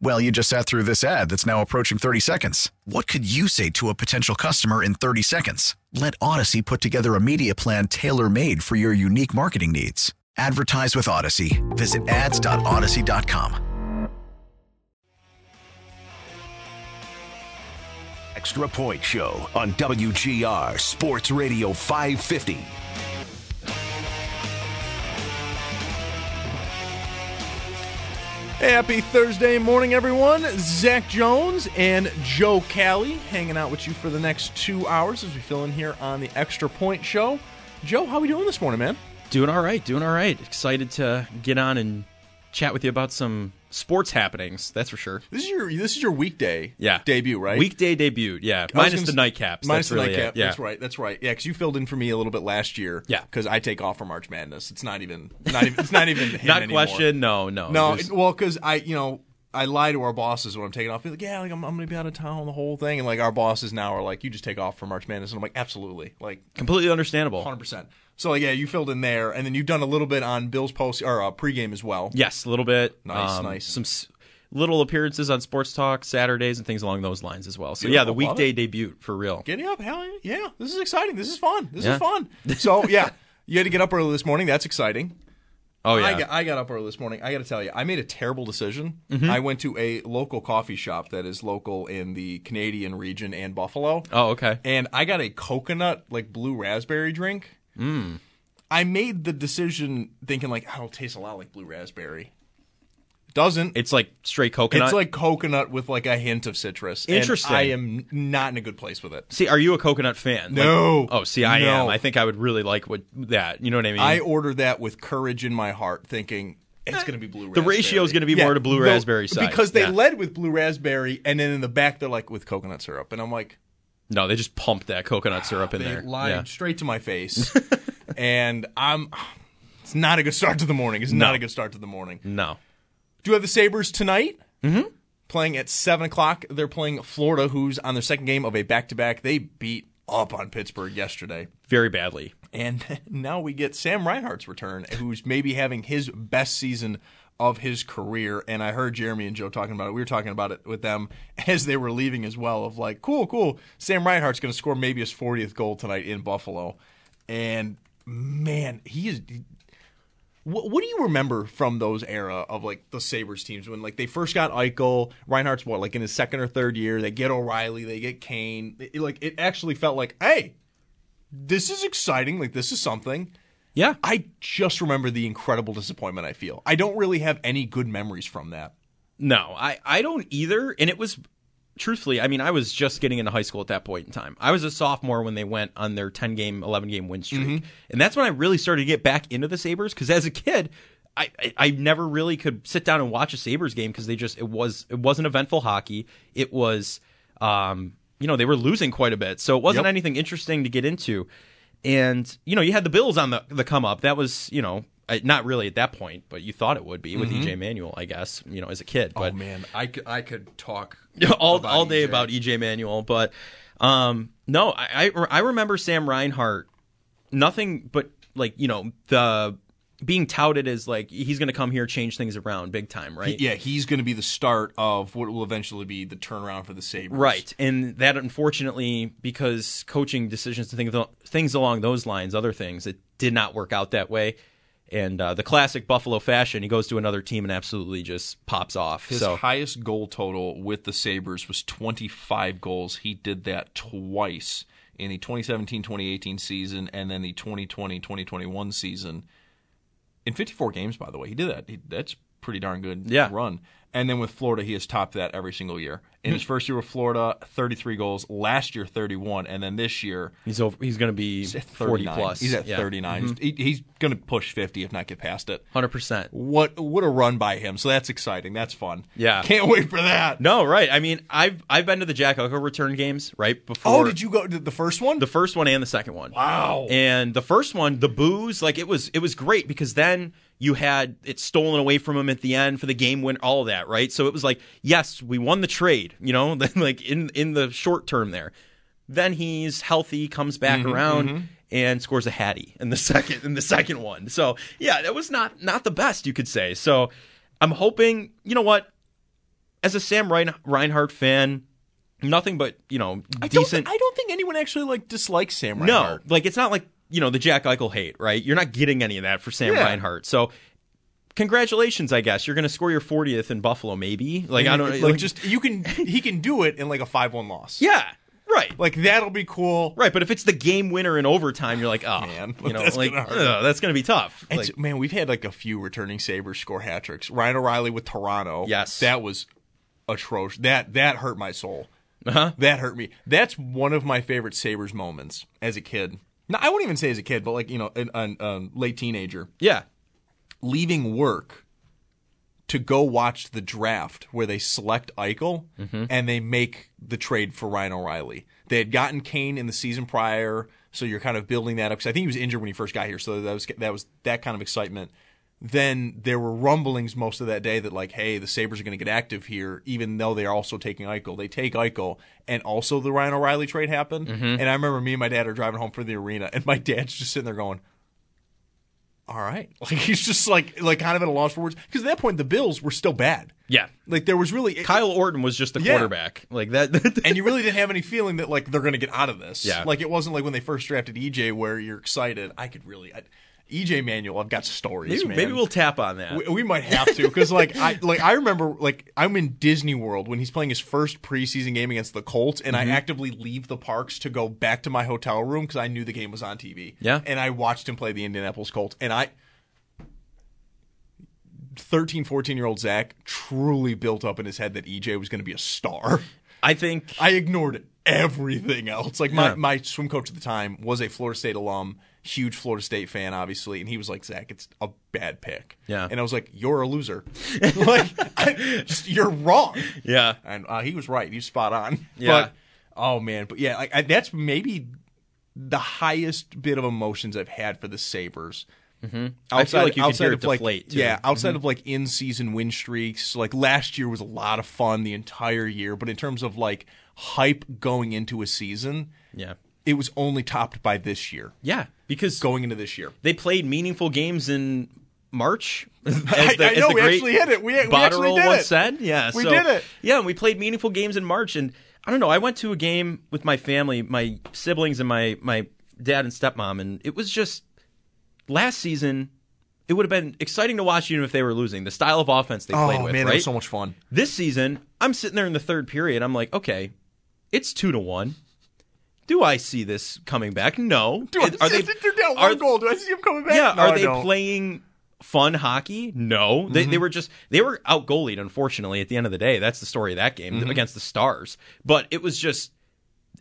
Well, you just sat through this ad that's now approaching 30 seconds. What could you say to a potential customer in 30 seconds? Let Odyssey put together a media plan tailor made for your unique marketing needs. Advertise with Odyssey. Visit ads.odyssey.com. Extra Point Show on WGR Sports Radio 550. Happy Thursday morning, everyone. Zach Jones and Joe Cali hanging out with you for the next two hours as we fill in here on the Extra Point Show. Joe, how are we doing this morning, man? Doing all right, doing all right. Excited to get on and chat with you about some sports happenings. That's for sure. This is your this is your weekday Yeah. debut, right? Weekday debut, yeah. Minus the nightcaps. Minus That's the really nightcap. it. Yeah. That's right. That's right. Yeah, because you filled in for me a little bit last year. Yeah. Because I take off for March Madness. It's not even not even it's not even Not anymore. question. No, no. No, There's- well, because I, you know, I lie to our bosses when I'm taking off. Like, yeah, like I'm, I'm going to be out of town the whole thing, and like our bosses now are like, you just take off for March Madness, and I'm like, absolutely, like completely understandable. 100. percent So like, yeah, you filled in there, and then you've done a little bit on Bill's post or uh, pregame as well. Yes, a little bit. Nice, Um, nice. Some s- little appearances on Sports Talk Saturdays and things along those lines as well. So yeah, the weekday debut for real. Getting up, hell yeah, yeah, this is exciting. This is fun. This Yeah. is fun. So yeah, you had to get up early this morning. That's exciting. Oh yeah. I got, I got up early this morning. I got to tell you, I made a terrible decision. Mm-hmm. I went to a local coffee shop that is local in the Canadian region and Buffalo. oh okay. and I got a coconut like blue raspberry drink. Mm. I made the decision thinking like, oh, it'll taste a lot like blue raspberry. Doesn't. It's like straight coconut. It's like coconut with like a hint of citrus. and Interesting. I am not in a good place with it. See, are you a coconut fan? Like- No. oh, see, I No. am. I think I would really like what that. You know what I mean? I ordered that with courage in my heart, thinking it's going to be blue. The raspberry. ratio is gonna be more to blue raspberry side. because they Yeah. led with blue raspberry, and then in the back they're like with coconut syrup, and I'm like, no, they just pumped that coconut syrup in they there. lied Yeah. straight to my face, and I'm. It's not a good start to the morning. It's not a good start to the morning. No. Do you have the Sabres tonight? Mm-hmm. Playing at 7 o'clock. They're playing Florida, who's on their second game of a back to back. They beat up on Pittsburgh yesterday. Very badly. And now we get Sam Reinhart's return, who's maybe having his best season of his career. And I heard Jeremy and Joe talking about it. We were talking about it with them as they were leaving as well of like, cool, cool. Sam Reinhart's going to score maybe his 40th goal tonight in Buffalo. And man, he is. What, what do you remember from those era of like the Sabres teams when like they first got Eichel, Reinhart's what like in his second or third year, they get O'Reilly, they get Kane. It, like it actually felt like, hey, this is exciting. Like this is something. Yeah. I just remember the incredible disappointment I feel. I don't really have any good memories from that. No, I, I don't either. And it was, truthfully, I mean, I was just getting into high school at that point in time. I was a sophomore when they went on their 10 game, 11 game win streak. Mm-hmm. And that's when I really started to get back into the Sabres because as a kid, I, I, I never really could sit down and watch a Sabres game because they just, it was, it wasn't eventful hockey. It was, um, you know, they were losing quite a bit. So it wasn't Yep. anything interesting to get into. And, you know, you had the Bills on the, the come up. That was, you know, not really at that point, but you thought it would be with EJ Manuel, I guess, you know, as a kid. But oh man, I could, I could talk all all day EJ. about EJ Manuel, but um, no, I, I I remember Sam Reinhart. Nothing but like you know the being touted as like he's going to come here change things around big time, right? Yeah, he's going to be the start of what will eventually be the turnaround for the Sabres. Right, and that unfortunately, because coaching decisions and things things along those lines, other things, it did not work out that way. And uh, the classic Buffalo fashion, he goes to another team and absolutely just pops off. His so highest goal total with the Sabres was 25 goals. He did that twice in the 2017-2018 season and then the 2020-2021 season in 54 games. By the way, he did that. He, that's pretty darn good Yeah. run. And then with Florida, he has topped that every single year. In his first year with Florida, 33 goals. Last year, 31, and then this year, He's over. He's going to be he's at forty 39. plus. He's at Yeah. 39. Mm-hmm. He, he's going to push 50 if not get past it. Hundred percent. What what a run by him! So that's exciting. That's fun. Yeah. can't wait for that. No, right. I mean, I've I've been to the Jack Eichel return games right before. Oh, did you go to the first one? the first one and the second one? wow. And the first one, the booze, like it was it was great because then you had it stolen away from him at the end for the game win, all of that, right? So it was like, yes, we won the trade, you know, then like in in the short term there. Then he's healthy, comes back Mm-hmm, around and scores a hattie in the second in the second one. So yeah, that was not not the best you could say. So I'm hoping, you know what, as a Sam Rein- Reinhart fan, nothing but you know I don't, decent. I don't think anyone actually like dislikes Sam No, like it's not like you know the Jack Eichel hate, right? You're not getting any of that for Sam Yeah. Reinhart. So, congratulations, I guess you're going to score your 40th in Buffalo, maybe. Like I don't like, like, just you can he can do it in like a five one loss. yeah, right, like that'll be cool. right. But if it's the game winner in overtime, you're like, oh Man, you know, that's like gonna ugh, that's going to be tough. And Like, so- man, we've had like a few returning Sabres score hat tricks. Ryan O'Reilly with Toronto. Yes. that was atrocious. That that hurt my soul. uh-huh. That hurt me. That's one of my favorite Sabres moments as a kid. No, I wouldn't even say as a kid, but like you know, um, late teenager yeah, leaving work to go watch the draft where they select Eichel mm-hmm. and they make the trade for Ryan O'Reilly. They had gotten Kane in the season prior, so you're kind of building that up. Because I think he was injured when he first got here, so that was that was that kind of excitement. Then there were rumblings most of that day that like, hey, the Sabres are going to get active here, even though they are also taking Eichel. They take Eichel, and also the Ryan O'Reilly trade happened. Mm-hmm. And I remember me and my dad are driving home from the arena, and my dad's just sitting there going, all right. Like he's just like like kind of at a loss for words because at that point the Bills were still bad. yeah. Like there was really Kyle Orton was just the Yeah. quarterback, like that. and you really didn't have any feeling that like they're going to get out of this. Yeah. Like it wasn't like when they first drafted EJ where you're excited. I could really I, EJ Manuel. I've got stories. maybe, man. maybe we'll tap on that. We, we might have to because like I like I remember like I'm in Disney World when he's playing his first preseason game against the Colts, and Mm-hmm. I actively leave the parks to go back to my hotel room because I knew the game was on TV. Yeah. and I watched him play the Indianapolis Colts, and I. 13, 14 year old Zach truly built up in his head that EJ was going to be a star. I think I ignored everything else. Like my, Yeah. my swim coach at the time was a Florida State alum, huge Florida State fan, obviously, and he was like, Zach, it's a bad pick. Yeah. And I was like, You're a loser. like I, just you're wrong. yeah. And uh, he was right. He was spot on. Yeah. But oh man, but yeah, like I, that's maybe the highest bit of emotions I've had for the Sabres. Mm-hmm. I feel like you could hear it deflate, too. Yeah, outside of like in-season win streaks, like last year was a lot of fun the entire year. But in terms of like hype going into a season, Yeah. It was only topped by this year. Yeah, because Going into this year, they played meaningful games in March. As I- I know, we actually hit it. We- we actually did once it. said, yeah, We so- did it. Yeah, and we played meaningful games in March, and I don't know. I went to a game with my family, my siblings, and my my dad and stepmom, and it was just last season. It would have been exciting to watch even if they were losing. The style of offense they played oh with, man, right? that was so much fun. This season, I'm sitting there in the third period. I'm like, okay, it's two to one. Do I see this coming back? No. Do I are see- they? they're down are- one goal? Do I see him coming back? Yeah. No, are they playing fun hockey? No. They Mm-hmm. they were just they were out goalied. Unfortunately, at the end of the day, that's the story of that game Mm-hmm. against the Stars. But it was just.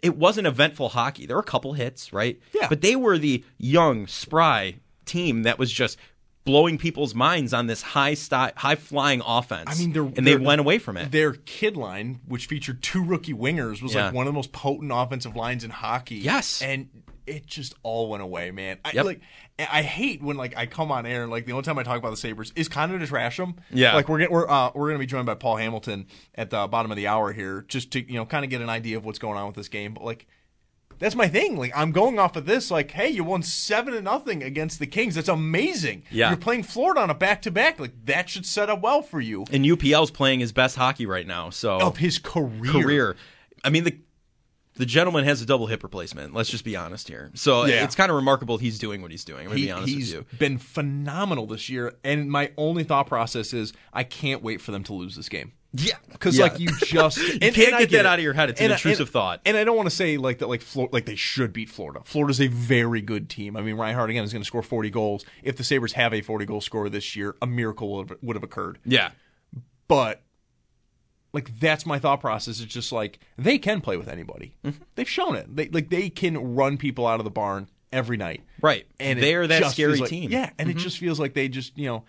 It wasn't eventful hockey. There were a couple hits, right? Yeah. But they were the young, spry team that was just blowing people's minds on this high sti- high flying offense. I mean, they're, and they went away from it. Their kid line, which featured two rookie wingers, was Yeah. like one of the most potent offensive lines in hockey. Yes. and it just all went away, man. I Yep. like. I hate when like I come on air and like the only time I talk about the Sabres is kind of to trash them. Yeah. like we're get, we're uh, we're gonna be joined by Paul Hamilton at the bottom of the hour here, just to you know kind of get an idea of what's going on with this game. But like. That's my thing. Like I'm going off of this. Like, hey, you won seven to nothing against the Kings. That's amazing. Yeah. you're playing Florida on a back to back. Like that should set up well for you. and UPL's playing his best hockey right now. So Of his career. career. I mean the the gentleman has a double hip replacement. Let's just be honest here. So Yeah. it's kind of remarkable he's doing what he's doing. I'm gonna He, be honest he's with you. been phenomenal this year, and my only thought process is I can't wait for them to lose this game. Yeah, because Yeah. like you just you can't get that out of your head. It's an intrusive thought. And I don't want to say like that, like Flor- like they should beat Florida. Florida's a very good team. I mean, Reinhart again is going to score 40 goals. If the Sabres have a 40 goal scorer this year, a miracle would have, would have occurred. Yeah. But like that's my thought process. It's just like they can play with anybody. Mm-hmm. They've shown it. They like they can run people out of the barn every night. Right. And They're that just scary like- team. Yeah, and it just feels like they just you know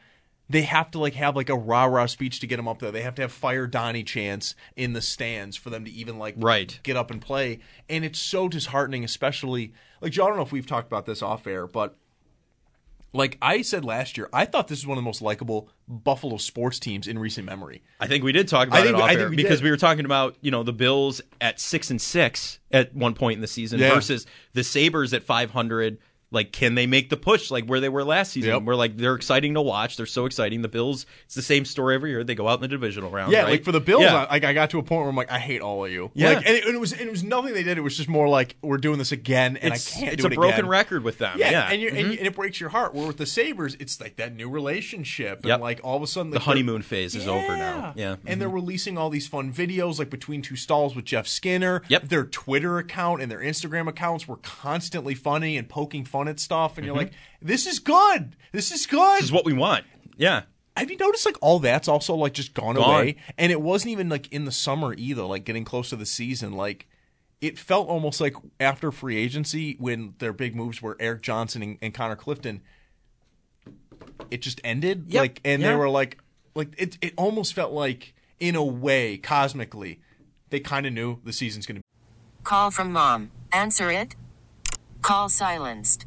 they have to like have like a rah rah speech to get them up there. They have to have fire Donnie chants in the stands for them to even like Right. get up and play. And it's so disheartening, especially like Joe. I don't know if we've talked about this off air, but like I said last year, I thought this was one of the most likable Buffalo sports teams in recent memory. I think we did talk about I think- it off air we because did. we were talking about you know the Bills at six and six at one point in the season Yeah. versus the Sabres at five hundred. Like, can they make the push like where they were last season? Yep. We're like they're exciting to watch. They're so exciting. The Bills, it's the same story every year. They go out in the divisional round. Yeah, right? like for the Bills, Yeah. I, like I got to a point where I'm like, I hate all of you. Yeah. like, and it, and it was and it was nothing they did. It was just more like we're doing this again, and it's, I can't it's a it broken again. record with them. Yeah, Yeah, and, Mhm. and, and it breaks your heart. Where with the Sabres, it's like that new relationship, and Yep. like all of a sudden The honeymoon phase is over now. Yeah. and they're releasing all these fun videos, like between two stalls with Jeff Skinner. Yep. their Twitter account and their Instagram accounts were constantly funny and poking fun at stuff, and you're like, this is good. This is good. Mm-hmm. this is what we want. Yeah, Have you noticed like all that's also like just gone, Gone. away? And it wasn't even like in the summer either, like getting close to the season. Like it felt almost like after free agency when their big moves were Erik Johnson and, and Connor Clifton, it just ended. Yep. Like and they were like like it it almost felt like in a way, cosmically, they kinda knew the season's gonna be Call from mom. Answer it. Call silenced.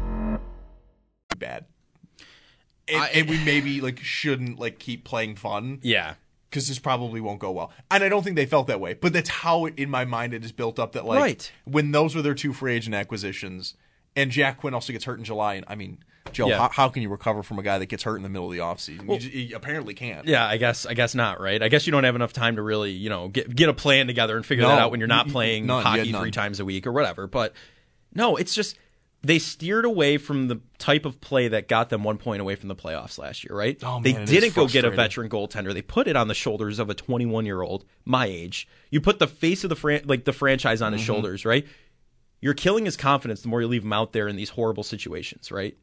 bad. And, I- and we maybe like shouldn't like keep playing fun. yeah. because this probably won't go well. And I don't think they felt that way, but that's how it, in my mind it is built up. That like Right. when those were their two free agent acquisitions, and Jack Quinn also gets hurt in July. And I mean, Joe, Yeah. how, how can you recover from a guy that gets hurt in the middle of the offseason? you, just, you apparently can't. Yeah, I guess I guess not, right? I guess you don't have enough time to really, you know, get get a plan together and figure No, that out when you're not you- you- playing none, hockey three times a week or whatever. But no, it's just they steered away from the type of play that got them one point away from the playoffs last year, right? Oh, they man, is didn't go get a veteran goaltender. They put it on the shoulders of a 21 year old my age. You put the face of the fran- like the franchise on his Mm-hmm. shoulders, right? You're killing his confidence the more you leave him out there in these horrible situations, right?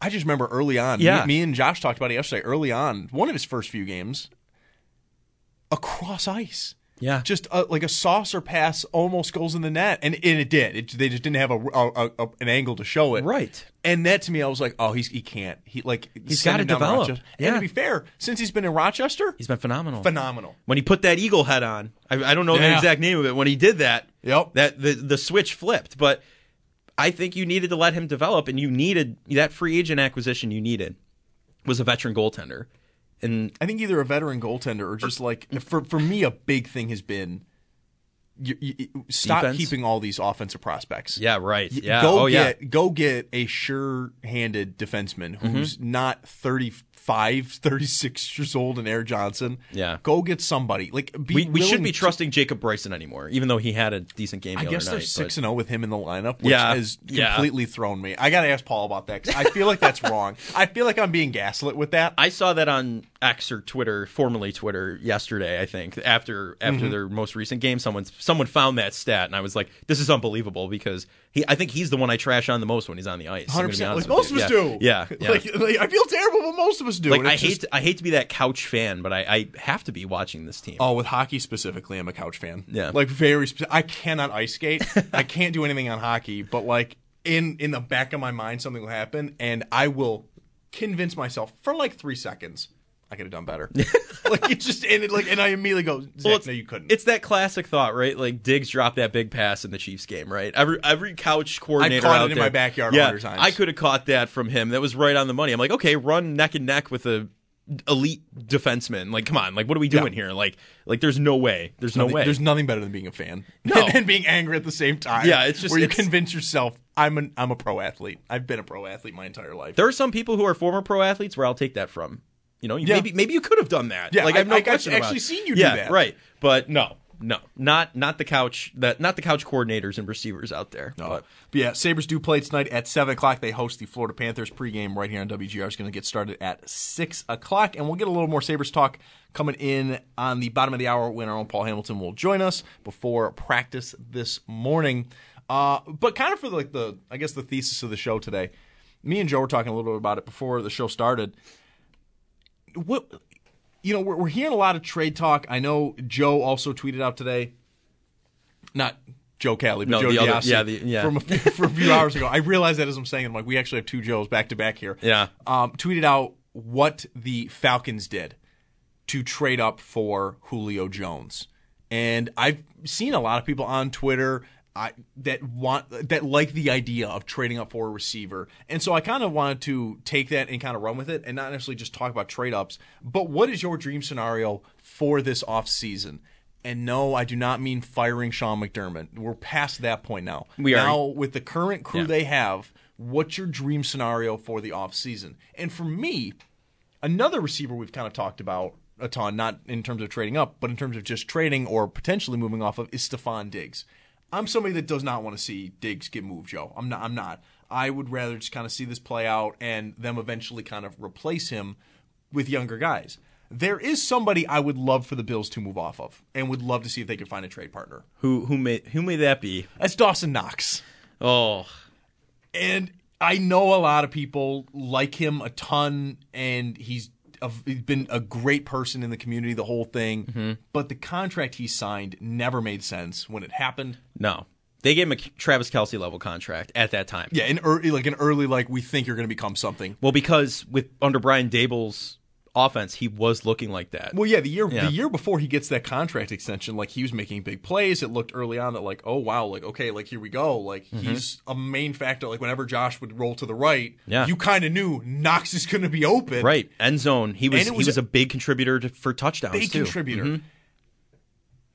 I just remember early on. Yeah. Me, me and Josh talked about it yesterday. Early on, one of his first few games, across ice. Yeah. just a, like a saucer pass almost goes in the net, and, and it did. It, they just didn't have a, a- a- an angle to show it. Right. And that to me, I was like, oh, he's he can't. He like He's send gotta him down to develop. Rochester. Yeah. And to be fair, since he's been in Rochester, He's been phenomenal. phenomenal. when he put that eagle head on. I, I don't know the exact name of it. When he did that, Yep. that the the switch flipped. But I think you needed to let him develop, and you needed that free agent acquisition. You needed was a veteran goaltender, and I think either a veteran goaltender or just like for for me, a big thing has been. You, you, stop Defense? keeping all these offensive prospects. yeah, right, yeah, Go oh yeah, get go get a sure-handed defenseman who's Mm-hmm. not 35, 36 years old and Erik Johnson. Yeah. Go get somebody. Like we, we shouldn't willing be to- trusting Jacob Bryson anymore, even though he had a decent game. I the guess other they're night, six and zero with him in the lineup, which Yeah, has yeah. completely thrown me. I got to ask Paul about that I feel like that's wrong. I feel like I'm being gaslit with that. I saw that on X or Twitter, formerly Twitter, yesterday. I think after after Mm-hmm. their most recent game, someone someone found that stat, and I was like, "This is unbelievable." Because he, I think he's the one I trash on the most when he's on the ice. Hundred percent, Like most you. of us do. Yeah, yeah. yeah. Like, like, I feel terrible, but most of us do. Like I hate just- to, I hate to be that couch fan, but I, I have to be watching this team. Oh, with hockey specifically, I'm a couch fan. Yeah. like very. Spe- I cannot ice skate. I can't do anything on hockey. But like in in the back of my mind, something will happen, and I will convince myself for like three seconds. I could have done better. like it just and it, like and I immediately go, Well, no, you couldn't. It's that classic thought, right? Like Diggs dropped that big pass in the Chiefs game, right? Every every couch coordinator caught it in there- my backyard Yeah, hundred times. I could have caught that from him. That was right on the money. I'm like, okay, run neck and neck with a elite defenseman. Like, come on, like what are we doing Yeah. here? Like, like there's no way. There's no way. There's nothing better than being a fan. No. and, being angry at the same time. Yeah, it's just- where you it's- convince yourself I'm an I'm a pro athlete. I've been a pro athlete my entire life. there are some people who are former pro athletes where I'll take that from. You know, Yeah. maybe maybe you could have done that. Yeah, like I have no I- I question actually seen you do yeah, that. right. But no, no, not not the couch that not the couch coordinators and receivers out there. No. But But yeah, Sabres do play tonight at 7 o'clock. They host the Florida Panthers pregame right here on WGR. It's going to get started at 6 o'clock. And we'll get a little more Sabres talk coming in on the bottom of the hour when our own Paul Hamilton will join us before practice this morning. Uh, but kind of for like the, I guess, the thesis of the show today, me and Joe were talking a little bit about it before the show started. What, you know, we're, we're hearing a lot of trade talk. I know Joe also tweeted out today not Joe Kelly, but No, Joe Diassi yeah, the- yeah. from a few, from a few hours ago. I realized that as I'm saying, I'm like, we actually have two Joes back to back here. Yeah. Um, tweeted out what the Falcons did to trade up for Julio Jones, and I've seen a lot of people on Twitter. I, that want that like the idea of trading up for a receiver, and so I kind of wanted to take that and kind of run with it, and not necessarily just talk about trade ups, but what is your dream scenario for this off season? And no, I do not mean firing Sean McDermott. We're past that point now. We are. now with the current crew Yeah. they have. What's your dream scenario for the off season? And for me, another receiver we've kind of talked about a ton, not in terms of trading up, but in terms of just trading or potentially moving off of, is Stefon Diggs. I'm somebody that does not want to see Diggs get moved, Joe. I'm not. I'm not. I would rather just kind of see this play out and them eventually kind of replace him with younger guys. There is somebody I would love for the Bills to move off of, and would love to see if they could find a trade partner. who who may who may that be? That's Dawson Knox. Oh, and I know a lot of people like him a ton, and he's, a, he's been a great person in the community, the whole thing. Mm-hmm. But the contract he signed never made sense when it happened. no. They gave him a Travis Kelce level contract at that time. Yeah, an early, like an early, like we think you're going to become something. Well, because with under Brian Daboll's offense, he was looking like that. Well, yeah, the year Yeah. the year before he gets that contract extension, like he was making big plays. It looked early on that like, oh wow, like okay, like here we go. Like mm-hmm. he's a main factor. Like whenever Josh would roll to the right, Yeah. you kind of knew Knox is going to be open. Right, end zone. He was, was he was a big contributor to, for touchdowns big too. contributor. Mm-hmm.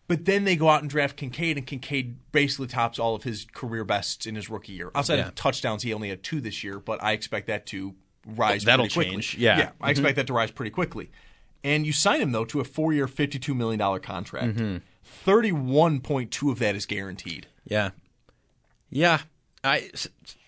But then they go out and draft Kincaid, and Kincaid basically tops all of his career bests in his rookie year. Outside Yeah. of touchdowns, he only had two this year, but I expect that to rise. That'll pretty quickly. change, yeah. yeah, I expect mm-hmm. that to rise pretty quickly. And you sign him though to a four-year, fifty-two million dollar contract. Mm-hmm. Thirty-one point two of that is guaranteed. Yeah, yeah. I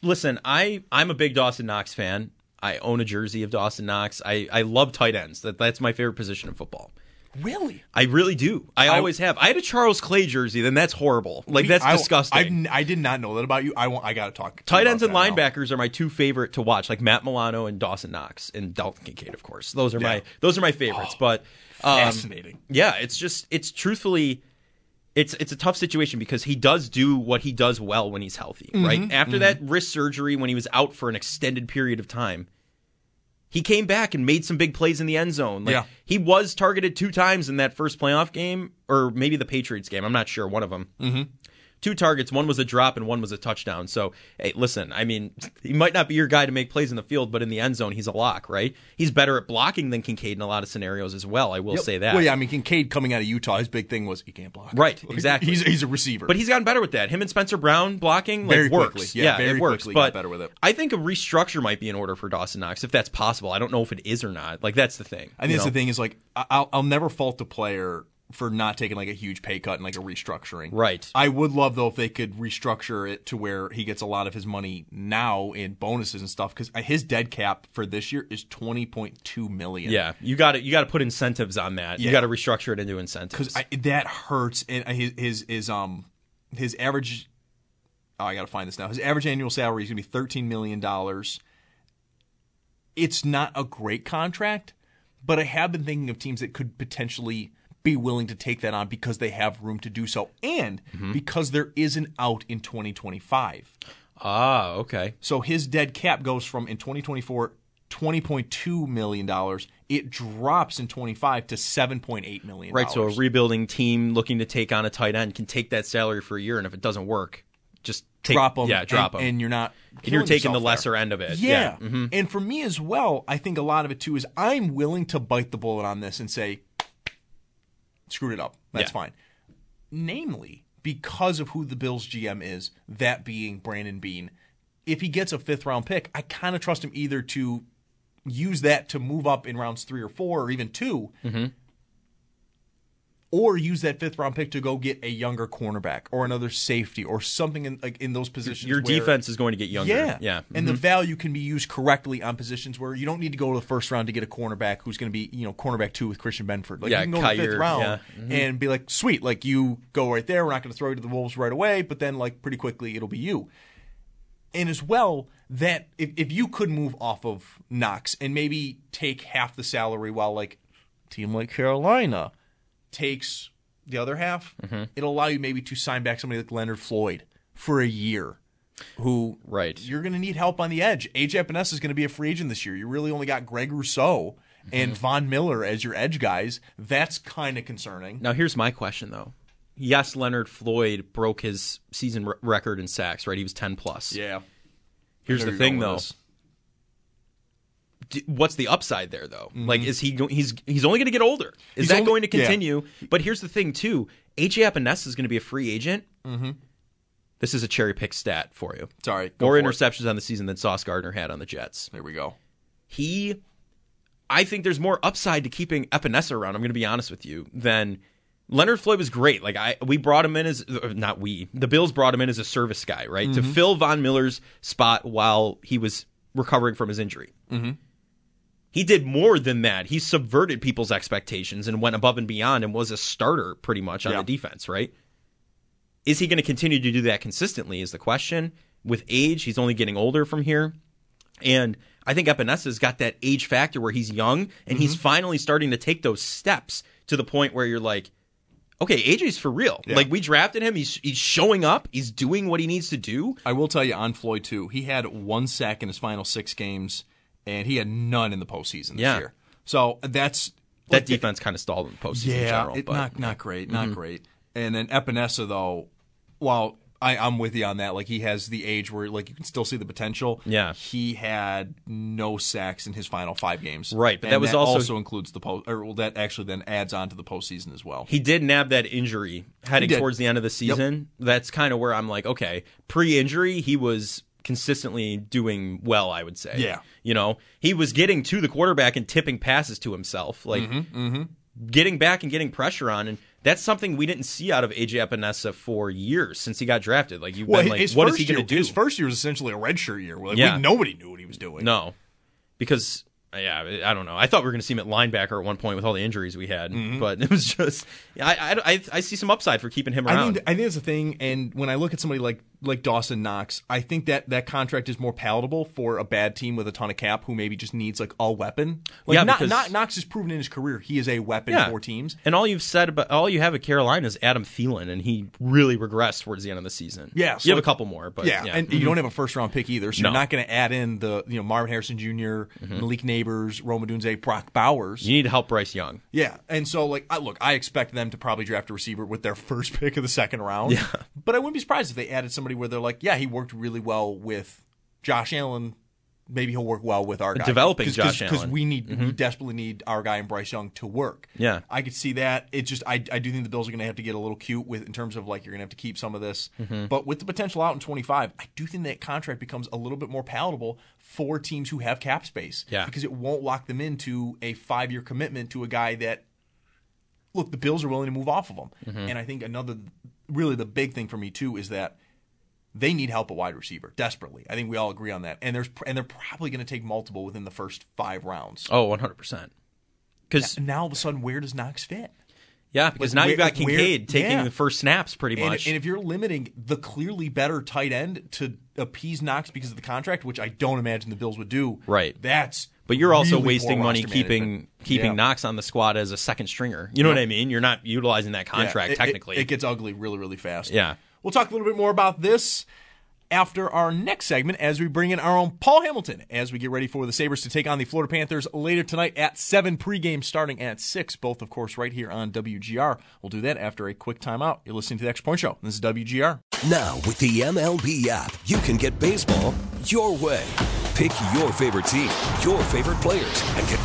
listen. I I'm a big Dawson Knox fan. I own a jersey of Dawson Knox. I I love tight ends. That that's my favorite position in football. Really? I really do. I, always have. I had a Charles Clay jersey. Then that's horrible. Like that's I, disgusting. N- I did not know that about you. I want. I got to talk. Tight ends and that now. linebackers are my two favorite to watch, like Matt Milano and Dawson Knox and Dalton Kincaid, of course. Those are Yeah. my those are my favorites. but um, Fascinating. yeah, it's just it's truthfully it's it's a tough situation because he does do what he does well when he's healthy, Mm-hmm. right? After that wrist surgery when he was out for an extended period of time, he came back and made some big plays in the end zone. Like Yeah. he was targeted two times in that first playoff game or maybe the Patriots game. I'm not sure, one of them. Mm-hmm. Two targets, one was a drop and one was a touchdown. So, hey, listen, I mean, he might not be your guy to make plays in the field, but in the end zone, he's a lock, right? He's better at blocking than Kincaid in a lot of scenarios as well. I will Yep. say that. Well, yeah. I mean, Kincaid coming out of Utah, his big thing was he can't block. Right, exactly. He's he's a receiver. But he's gotten better with that. Him and Spencer Brown blocking like Very works. quickly. Yeah, very it works. quickly but better with it. I think a restructure might be in order for Dawson Knox if that's possible. I don't know if it is or not. Like that's the thing. I think that's know? the thing is like I'll I'll never fault the player for not taking like a huge pay cut and like a restructuring. Right. I would love though if they could restructure it to where he gets a lot of his money now in bonuses and stuff because his dead cap for this year is twenty point two million. Yeah, you got to you got to put incentives on that. You got to restructure it into incentives. because that hurts. And his his his um his average. Oh, I got to find this now. His average annual salary is going to be thirteen million dollars. It's not a great contract, but I have been thinking of teams that could potentially be willing to take that on because they have room to do so, and because there is an out in twenty twenty five. ah, okay. So his dead cap goes from in 2024 $20.2 million. It drops in 25 to $7.8 million. Right. So a rebuilding team looking to take on a tight end can take that salary for a year, and if it doesn't work, just take, drop them. Yeah, drop and, them. And you're not. And you're taking the lesser there. end of it. Yeah. Yeah. Mhm. And for me as well, I think a lot of it too is I'm willing to bite the bullet on this and say, screwed it up. That's Yeah. fine. Namely, because of who the Bills GM is, that being Brandon Beane. If he gets a fifth round pick, I kind of trust him either to use that to move up in rounds three or four or even 2 Mm-hmm. Or use that fifth round pick to go get a younger cornerback or another safety or something in like in those positions. Your where- defense is going to get younger. yeah, Yeah. and Mhm. the value can be used correctly on positions where you don't need to go to the first round to get a cornerback who's going to be you know cornerback two with Christian Benford. Like Yeah, you can go to the fifth round yeah. Mhm. and be like, sweet, like you go right there. We're not going to throw you to the wolves right away, but then like pretty quickly it'll be you. And as well, that if, if you could move off of Knox and maybe take half the salary while like team like Carolina takes the other half, Mm-hmm. it'll allow you maybe to sign back somebody like Leonard Floyd for a year. Who Right. you're going to need help on the edge. AJ Epenesa is going to be a free agent this year. You really only got Greg Rousseau and Mm-hmm. Von Miller as your edge guys. That's kind of concerning. Now here's my question though. Yes, Leonard Floyd broke his season re- record in sacks. Right, he was ten plus. Yeah. Here's the thing though. this. What's the upside there though? Like, is he go- he's he's only going to get older? Is Mm-hmm. He's that only- going to yeah. continue? But here's the thing too. AJ Epenesa is going to be a free agent. Mm-hmm. This is a cherry pick stat for you. Sorry. More for it. interceptions on the season than Sauce Gardner had on the Jets. There we go. he I think there's more upside to keeping Epenesa around. I'm going to be honest with you than Leonard Floyd was great. Like I, we brought him in as uh, not we. The Bills brought him in as a service guy, right, to fill Von Miller's spot while he was recovering from his injury. Mm-hmm. He did more than that. He subverted people's expectations and went above and beyond and was a starter pretty much on Yeah. the defense, right? Is he going to continue to do that consistently? Is the question. With age, he's only getting older from here. And I think Epenesa's got that age factor where he's young and he's mm-hmm. finally starting to take those steps to the point where you're like, okay, AJ's for real. Yeah. Like we drafted him, he's he's showing up, he's doing what he needs to do. I will tell you on Floyd too. He had one sack in his final six games, and he had none in the postseason this Yeah. year. So that's That like, defense kind of stalled in the postseason in Yeah, general. it, but Mm-hmm. not not great, not great. And then Epenesa though, while I, I'm with you on that, like he has the age where like you can still see the potential. Yeah. he had no sacks in his final five games. Right, but And that was also- includes the post, or well, that actually then adds on to the postseason as well. he did nab that injury heading He towards the end of the season. That's kind of where I'm like, okay, pre-injury, he was consistently doing well. I would say, Yeah. You know, he was getting to the quarterback and tipping passes to himself, like Mm-hmm, getting back and getting pressure on, and that's something we didn't see out of AJ Epenesa for years since he got drafted. Like you've well, been like, what is he going to do? His first year was essentially a redshirt year. Like, Yeah. we, nobody knew what he was doing. No, because yeah, I don't know. I thought we were going to see him at linebacker at one point with all the injuries we had, Mm-hmm. but it was just I, I, I, I see some upside for keeping him I around. think I think that's the thing. And when I look at somebody like like Dawson Knox, I think that that contract is more palatable for a bad team with a ton of cap who maybe just needs like a weapon. Like, Yeah, not, because- not Knox has proven in his career he is a weapon Yeah. for teams. And all you've said about all you have at Carolina is Adam Thielen, and he really regressed towards the end of the season. Yeah, so- you have a couple more, but yeah, yeah, and you mm-hmm. don't have a first round pick either, so No. you're not going to add in the you know Marvin Harrison junior mm-hmm. Malik Nabers, Rome Odunze, Brock Bowers. you need to help Bryce Young. Yeah, and so like, I look, I expect them to probably draft a receiver with their first pick of the second round. Yeah. but I wouldn't be surprised if they added somebody where they're like, yeah, he worked really well with Josh Allen. Maybe he'll work well with our guy. Developing Cause, Josh because Allen. we need we desperately need our guy and Bryce Young to work. Yeah. I could see that. It just I, I do think the Bills are going to have to get a little cute with in terms of like you're going to have to keep some of this, but with the potential out in 25, I do think that contract becomes a little bit more palatable for teams who have cap space. Yeah. because it won't lock them into a five year commitment to a guy that look, the Bills are willing to move off of him. Mm-hmm. And I think another, really the big thing for me too is that they need help at wide receiver desperately. I think we all agree on that. And there's and they're probably going to take multiple within the first five rounds. Oh, 100%. Because, And now all of a sudden, where does Knox fit? yeah, because like, now you've got Kincaid where- taking yeah. the first snaps pretty much. and if you're limiting the clearly better tight end to appease Knox because of the contract, which I don't imagine the Bills would do, Right. That's but you're also really wasting money keeping management. keeping Yeah. Knox on the squad as a second stringer. You know what I mean? You're not utilizing that contract it- it- technically. It, gets ugly really, really fast. Yeah. We'll talk a little bit more about this after our next segment as we bring in our own Paul Hamilton as we get ready for the Sabres to take on the Florida Panthers later tonight at 7 pregame starting at 6, both, of course, right here on WGR. We'll do that after a quick timeout. You're listening to the Extra Point Show. This is WGR. Now, with the MLB app, you can get baseball your way. Pick your favorite team, your favorite players, and get